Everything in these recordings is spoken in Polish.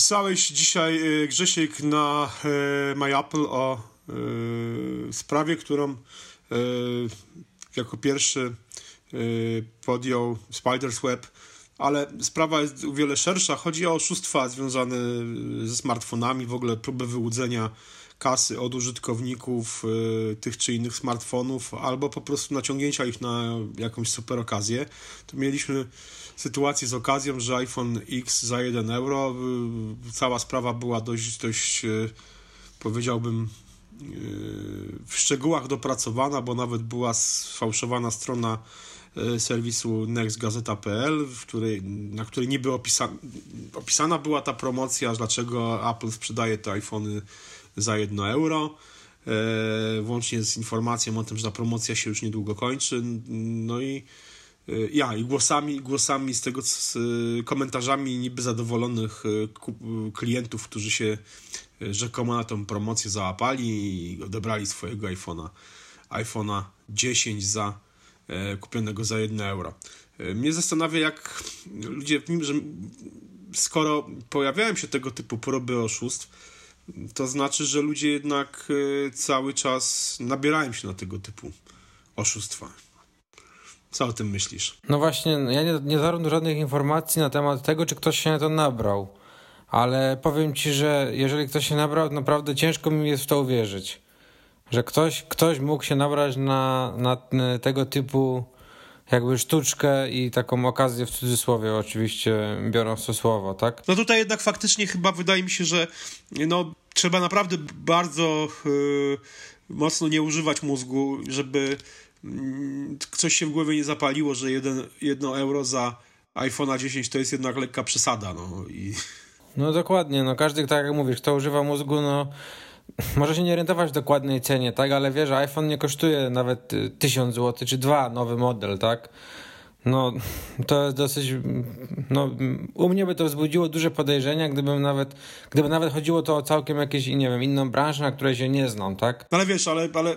pisałeś dzisiaj, Grzesiek, na MyApple o sprawie, którą jako pierwszy podjął Spider's Web ale sprawa jest o wiele szersza. Chodzi o oszustwa związane ze smartfonami, w ogóle próbę wyłudzenia kasy od użytkowników y, tych czy innych smartfonów, albo po prostu naciągnięcia ich na jakąś super okazję. To mieliśmy sytuację z okazją, że iPhone X za 1 euro, y, cała sprawa była dość, dość y, powiedziałbym w szczegółach dopracowana, bo nawet była sfałszowana strona serwisu nextgazeta.pl, w której, na której niby opisa, opisana była ta promocja, dlaczego Apple sprzedaje te iPhony za 1 euro. E, włącznie z informacją o tym, że ta promocja się już niedługo kończy. No i e, ja, i głosami, głosami z tego, z komentarzami niby zadowolonych klientów, którzy się rzekomo na tę promocję załapali i odebrali swojego iPhone'a iPhone'a 10 za E, kupionego za 1 euro. E, mnie zastanawia, jak ludzie, że skoro pojawiają się tego typu próby oszustw, to znaczy, że ludzie jednak e, cały czas nabierają się na tego typu oszustwa. Co o tym myślisz? No właśnie, ja nie, nie zarobię żadnych informacji na temat tego, czy ktoś się na to nabrał. Ale powiem ci, że jeżeli ktoś się nabrał, naprawdę ciężko mi jest w to uwierzyć że ktoś, ktoś mógł się nabrać na, na tego typu jakby sztuczkę i taką okazję w cudzysłowie oczywiście biorąc to słowo, tak? No tutaj jednak faktycznie chyba wydaje mi się, że no, trzeba naprawdę bardzo yy, mocno nie używać mózgu, żeby yy, coś się w głowie nie zapaliło, że jeden, jedno euro za iPhone'a 10 to jest jednak lekka przesada, no i... No dokładnie, no każdy, tak jak mówisz, kto używa mózgu, no może się nie orientować w dokładnej cenie, tak, ale wiesz, iPhone nie kosztuje nawet 1000 zł czy dwa nowy model, tak? No, to jest dosyć. No, u mnie by to wzbudziło duże podejrzenia, gdybym nawet, gdyby nawet chodziło to o całkiem jakieś, nie wiem, inną branżę, na której się nie znam, tak? No ale wiesz, ale, ale e,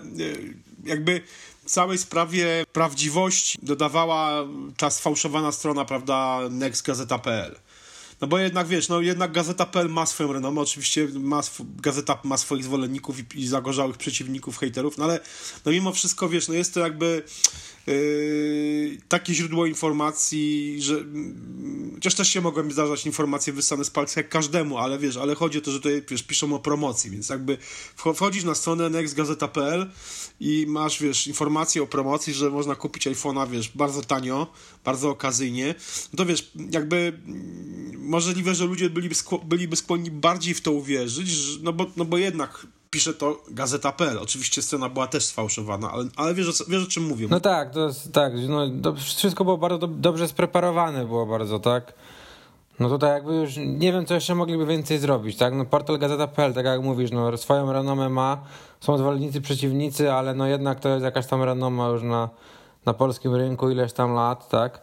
jakby całej sprawie prawdziwość dodawała ta sfałszowana strona, prawda, nextgazeta.pl. No bo jednak wiesz, no jednak Gazeta.pl ma swoją renomę, oczywiście ma Gazeta ma swoich zwolenników i, i zagorzałych przeciwników, hejterów, no ale no mimo wszystko wiesz, no jest to jakby Yy, takie źródło informacji, że yy, chociaż też się mogą zdarzać informacje wysane z palca jak każdemu, ale wiesz, ale chodzi o to, że tutaj wiesz, piszą o promocji, więc jakby wchodzisz na stronę nextgazeta.pl i masz, wiesz, informacje o promocji, że można kupić iPhone'a, wiesz, bardzo tanio, bardzo okazyjnie, no to wiesz, jakby możliwe, że ludzie byliby, skło- byliby skłonni bardziej w to uwierzyć, że, no, bo, no bo jednak pisze to Gazeta.pl. Oczywiście scena była też sfałszowana, ale, ale wiesz, wiesz o czym mówię. No tak, to tak, no, to wszystko było bardzo do, dobrze spreparowane, było bardzo, tak? No tutaj jakby już nie wiem, co jeszcze mogliby więcej zrobić, tak? No portal Gazeta.pl, tak jak mówisz, no swoją renomę ma, są zwolennicy, przeciwnicy, ale no jednak to jest jakaś tam renoma już na, na polskim rynku ileś tam lat, tak?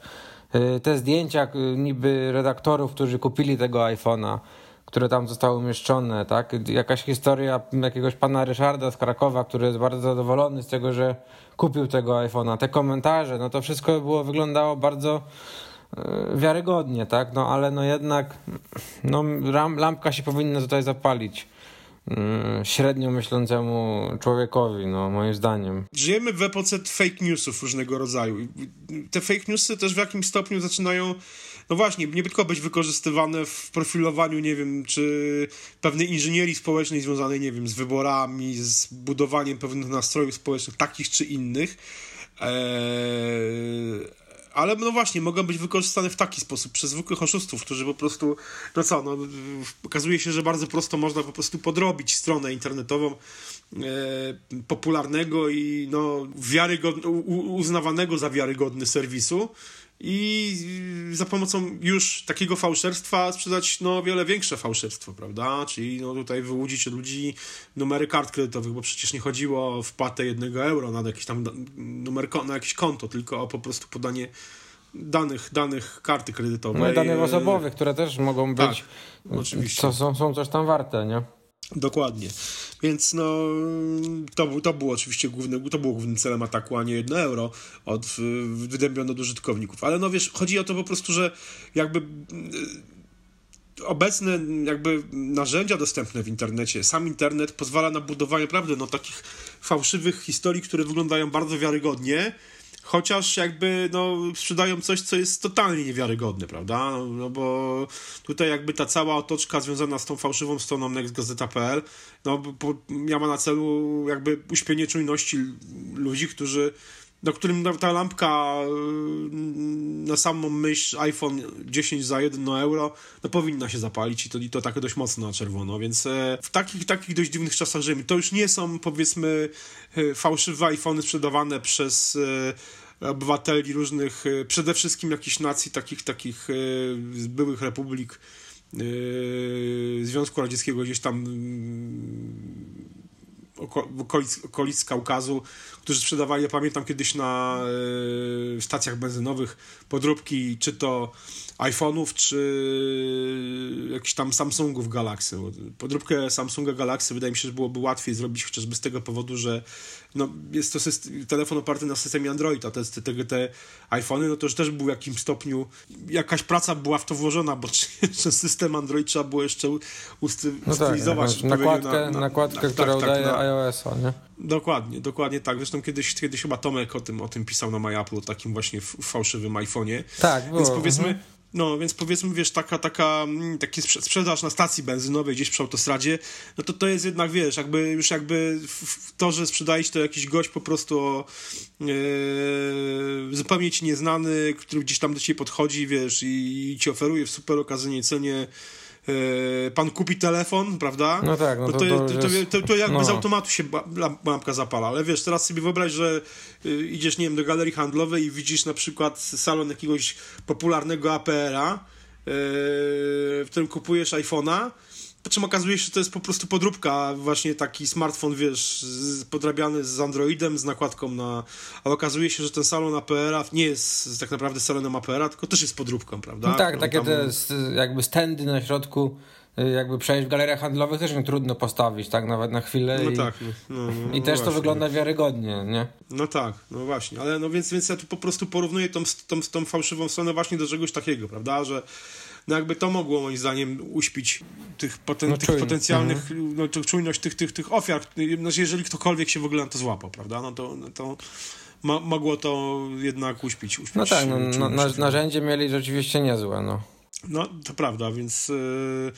Y, te zdjęcia y, niby redaktorów, którzy kupili tego iPhone'a, które tam zostały umieszczone, tak? Jakaś historia jakiegoś pana Ryszarda z Krakowa, który jest bardzo zadowolony z tego, że kupił tego iPhone'a. Te komentarze, no to wszystko było, wyglądało bardzo e, wiarygodnie, tak? No ale no jednak no, lampka się powinna tutaj zapalić średnio myślącemu człowiekowi, no moim zdaniem. Żyjemy w epoce fake newsów różnego rodzaju. Te fake newsy też w jakimś stopniu zaczynają no właśnie, nie tylko być wykorzystywane w profilowaniu, nie wiem, czy pewnej inżynierii społecznej związanej, nie wiem, z wyborami, z budowaniem pewnych nastrojów społecznych, takich czy innych. Ale no właśnie, mogą być wykorzystane w taki sposób przez zwykłych oszustów, którzy po prostu, no co, no, okazuje się, że bardzo prosto można po prostu podrobić stronę internetową e, popularnego i no, wiarygod, uznawanego za wiarygodny serwisu i za pomocą już takiego fałszerstwa sprzedać no wiele większe fałszerstwo, prawda? Czyli no tutaj wyłudzić od ludzi numery kart kredytowych, bo przecież nie chodziło o wpłatę jednego euro na jakieś tam numer, na jakieś konto, tylko o po prostu podanie danych, danych karty kredytowej. No i danych osobowych, które też mogą tak, być, tak, oczywiście. Co, są, są coś tam warte, nie? Dokładnie. Więc no, to, to było oczywiście główny, to było głównym celem ataku, a nie jedno euro od wydębione od użytkowników. Ale no wiesz, chodzi o to po prostu, że jakby obecne jakby narzędzia dostępne w internecie, sam internet pozwala na budowanie, prawda, no takich fałszywych historii, które wyglądają bardzo wiarygodnie, chociaż jakby no, sprzedają coś, co jest totalnie niewiarygodne, prawda? No, no bo tutaj jakby ta cała otoczka związana z tą fałszywą stroną nextgazeta.pl no, bo, miała na celu jakby uśpienie czujności ludzi, którzy do którym ta lampka y, na samą myśl iPhone 10 za 1 euro, no powinna się zapalić i to, i to tak dość mocno na czerwono, więc e, w takich, takich dość dziwnych czasach żyjemy. To już nie są powiedzmy e, fałszywe iPhony sprzedawane przez e, obywateli różnych, przede wszystkim jakichś nacji, takich, takich z byłych republik Związku Radzieckiego gdzieś tam okolic, okolic Kaukazu, którzy sprzedawali, ja pamiętam kiedyś na y, stacjach benzynowych podróbki, czy to iPhone'ów, czy jakichś tam Samsungów Galaxy. Podróbkę Samsunga Galaxy wydaje mi się, że byłoby łatwiej zrobić chociażby z tego powodu, że no, jest to system, telefon oparty na systemie Android, a te, te, te iPhony, no to już też był w jakimś stopniu, jakaś praca była w to włożona, bo jeszcze system Android trzeba było jeszcze ustylizować. No tak, nakładkę, na, na, nakładkę tak, która tak, udaje tak, iOS-a, nie? Dokładnie, dokładnie tak. Zresztą kiedyś, kiedyś chyba Tomek o tym, o tym pisał na MyApple, o takim właśnie fałszywym iPhone'ie. Tak, było. Więc powiedzmy, mhm. No, więc powiedzmy, wiesz, taka, taka, mm, taki sprzedaż na stacji benzynowej gdzieś przy autostradzie, no to to jest jednak, wiesz, jakby już jakby to, że sprzedajesz to jakiś gość po prostu o, e, zupełnie ci nieznany, który gdzieś tam do ciebie podchodzi, wiesz, i, i ci oferuje w super okazyjnej cenie pan kupi telefon, prawda? No tak, no to, to, to, to, to jakby no. z automatu się lampka zapala, ale wiesz, teraz sobie wyobraź, że y, idziesz, nie wiem, do galerii handlowej i widzisz na przykład salon jakiegoś popularnego APR-a, y, w którym kupujesz iPhone'a, po czym okazuje się, że to jest po prostu podróbka, właśnie taki smartfon, wiesz, podrabiany z Androidem, z nakładką na... Ale okazuje się, że ten salon APR nie jest tak naprawdę salonem APR, tylko też jest podróbką, prawda? No tak, takie tam... te jakby standy na środku y, jakby przejść w galeriach handlowych też nie trudno postawić, tak? Nawet na chwilę. No i, tak. No, no, no, I też właśnie. to wygląda wiarygodnie, nie? No tak, no właśnie. Ale no więc, więc ja tu po prostu porównuję tą, tą, tą fałszywą stronę właśnie do czegoś takiego, prawda? Że no jakby to mogło moim zdaniem uśpić tych, poten, no, tych potencjalnych, mhm. no, czujność tych, tych, tych ofiar, znaczy jeżeli ktokolwiek się w ogóle na to złapał, prawda, no to, no to ma, mogło to jednak uśpić. uśpić no tak, no, no, na, narzędzie mieli rzeczywiście niezłe, no. No, to prawda, więc yy,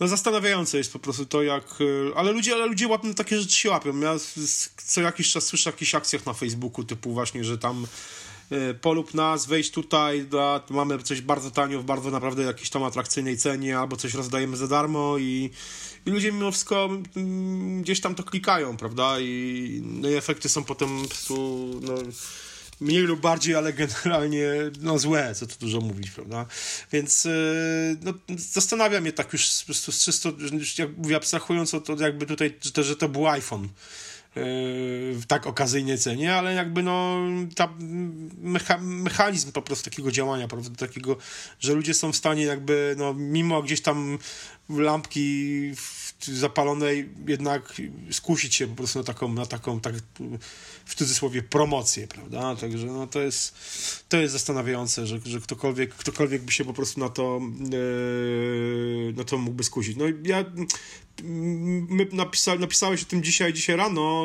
no zastanawiające jest po prostu to, jak... Yy, ale ludzie, ale ludzie łapią, takie rzeczy się łapią. Ja co jakiś czas słyszę o jakichś akcjach na Facebooku, typu właśnie, że tam E, polub nas, wejść tutaj, da, mamy coś bardzo tanio, w bardzo naprawdę jakiejś tam atrakcyjnej cenie, albo coś rozdajemy za darmo i, i ludzie mimo wszystko gdzieś tam to klikają, prawda? I, no i efekty są potem po prostu, no, mniej lub bardziej, ale generalnie no złe, co tu dużo mówić, prawda? Więc e, no, zastanawia mnie tak już po prostu czysto, jak mówię, abstrahując o to jakby tutaj, że to, że to był iPhone, w tak okazyjnej cenie, ale jakby no ta mecha, mechanizm po prostu takiego działania, prawda, takiego, że ludzie są w stanie jakby no mimo gdzieś tam lampki zapalonej jednak skusić się po prostu na taką, na taką tak w cudzysłowie promocję, prawda? Także no to jest to jest zastanawiające, że, że ktokolwiek, ktokolwiek by się po prostu na to yy, na to mógłby skusić. No ja my napisa, napisałeś o tym dzisiaj, dzisiaj rano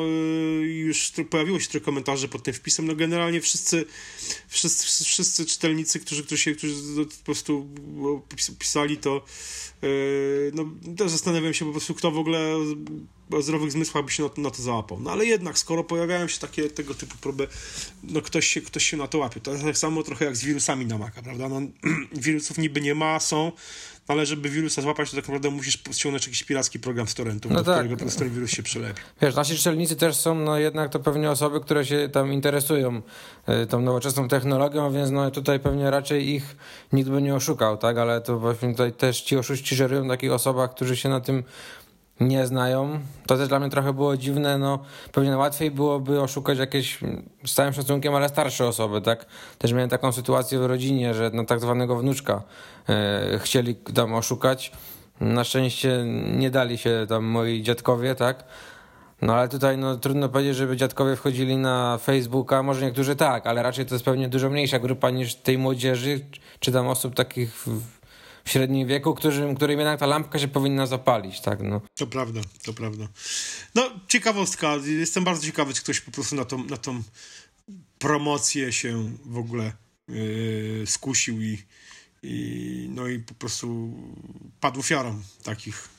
yy, już pojawiło się trochę komentarzy pod tym wpisem, no generalnie wszyscy wszyscy, wszyscy czytelnicy, którzy, którzy, się, którzy po prostu pisali to yy, no zastanawiam się po prostu, kto w ogóle o zdrowych zmysłach by się na, na, to załapał. No ale jednak, skoro pojawiają się takie tego typu próby, no ktoś się, ktoś się na to łapie. To jest tak samo trochę jak z wirusami na Maca, prawda? No, wirusów niby nie ma, są, ale żeby wirusa złapać, to tak naprawdę musisz ściągnąć jakiś piracki program z torrentu, no do tak. którego ten wirus się przylepi. Wiesz, nasi czytelnicy też są no jednak to pewnie osoby, które się tam interesują y, tą nowoczesną technologią, więc no tutaj pewnie raczej ich nikt by nie oszukał, tak? Ale to właśnie tutaj też ci oszuści żerują takich osobach, którzy się na tym nie znają. To też dla mnie trochę było dziwne, no pewnie łatwiej byłoby oszukać jakieś, z całym szacunkiem, ale starsze osoby, tak? Też miałem taką sytuację w rodzinie, że na tak zwanego wnuczka e, chcieli tam oszukać. Na szczęście nie dali się tam moi dziadkowie, tak? No ale tutaj no, trudno powiedzieć, żeby dziadkowie wchodzili na Facebooka, może niektórzy tak, ale raczej to jest pewnie dużo mniejsza grupa niż tej młodzieży, czy tam osób takich w średnim wieku, którym, którym jednak ta lampka się powinna zapalić, tak, no. To prawda, to prawda. No, ciekawostka, jestem bardzo ciekawy, czy ktoś po prostu na tą, na tą promocję się w ogóle yy, skusił i, i, no i po prostu padł ofiarą takich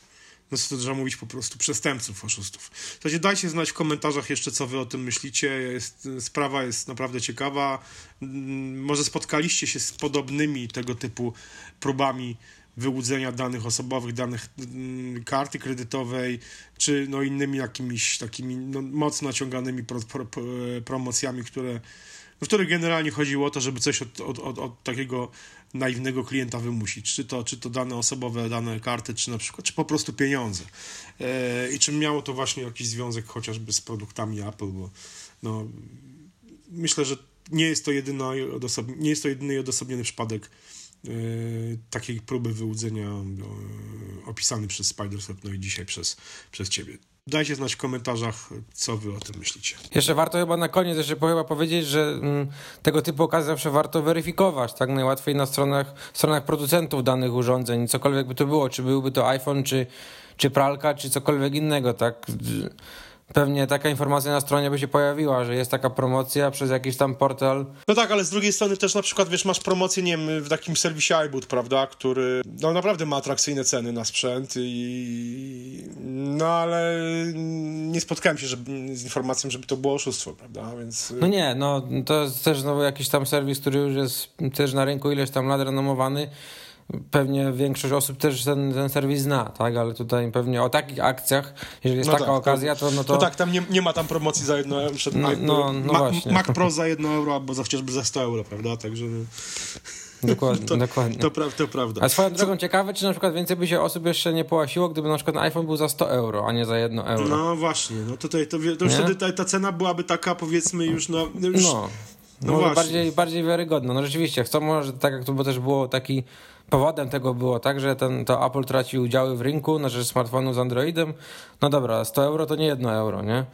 no co to trzeba mówić po prostu przestępców, oszustów. Słuchajcie, dajcie znać w komentarzach jeszcze, co wy o tym myślicie. Jest, sprawa jest naprawdę ciekawa. Mm, może spotkaliście się z podobnymi tego typu próbami wyłudzenia danych osobowych, danych mm, karty kredytowej, czy no innymi jakimiś takimi no, mocno naciąganymi pro, pro, promocjami, które w których generalnie chodziło o to, żeby coś od, od, od, od, takiego naiwnego klienta wymusić. Czy to, czy to dane osobowe, dane karty, czy na przykład, czy po prostu pieniądze. E, I czy miało to właśnie jakiś związek chociażby z produktami Apple, bo no, myślę, że nie jest to, jedyna nie jest to jedyny odosobniony przypadek e, takiej próby wyłudzenia e, opisany przez Spidersoft, no i dzisiaj przez, przez ciebie. Dajcie znać w komentarzach, co wy o tym myślicie. Jeszcze warto chyba na koniec jeszcze chyba powiedzieć, że mm, tego typu okazje zawsze warto weryfikować, tak? Najłatwiej na stronach, stronach producentów danych urządzeń, cokolwiek by to było, czy byłby to iPhone, czy, czy pralka, czy cokolwiek innego, tak? Pewnie taka informacja na stronie by się pojawiła, że jest taka promocja przez jakiś tam portal. No tak, ale z drugiej strony też na przykład, wiesz, masz promocję, nie wiem, w takim serwisie iBoot, prawda, który no naprawdę ma atrakcyjne ceny na sprzęt i no ale nie spotkałem się żeby, z informacją, żeby to było oszustwo, prawda, więc... No nie, no to jest też znowu jakiś tam serwis, który już jest też na rynku ileś tam lat renomowany, pewnie większość osób też ten, ten serwis zna, tak? Ale tutaj pewnie o takich akcjach, jeżeli jest no taka tak, okazja, to no to... No tak, tam nie, nie ma tam promocji za jedno euro. No, no, no Ma, właśnie. Mac Pro za jedno euro, albo za chociażby za 100 euro, prawda? Także... Dokładnie, to, dokładnie. To, pra, to prawda. A swoją drogą Co? ciekawe, czy na przykład więcej by się osób jeszcze nie połasiło, gdyby na przykład iPhone był za 100 euro, a nie za 1 euro. No właśnie, no tutaj to, to już wtedy ta, ta, cena byłaby taka powiedzmy już no... Już, no. No bardziej, bardziej wiarygodna. No rzeczywiście, chcą może, tak jak to bo też było taki powodem tego było tak, że ten, to Apple traci udziały w rynku na rzecz smartfonu z Androidem. No dobra, 100 euro to nie jedno euro, nie?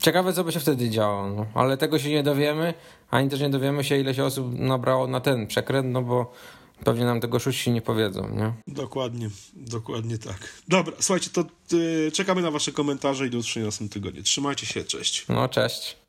Ciekawe, co by się wtedy działo, no. ale tego się nie dowiemy, ani też nie dowiemy się, ile się osób nabrało na ten przekręt, no bo pewnie nam tego szóści nie powiedzą, nie? Dokładnie, dokładnie tak. Dobra, słuchajcie, to yy, czekamy na wasze komentarze i do usłyszenia w następnym tygodniu. Trzymajcie się, cześć. No, cześć.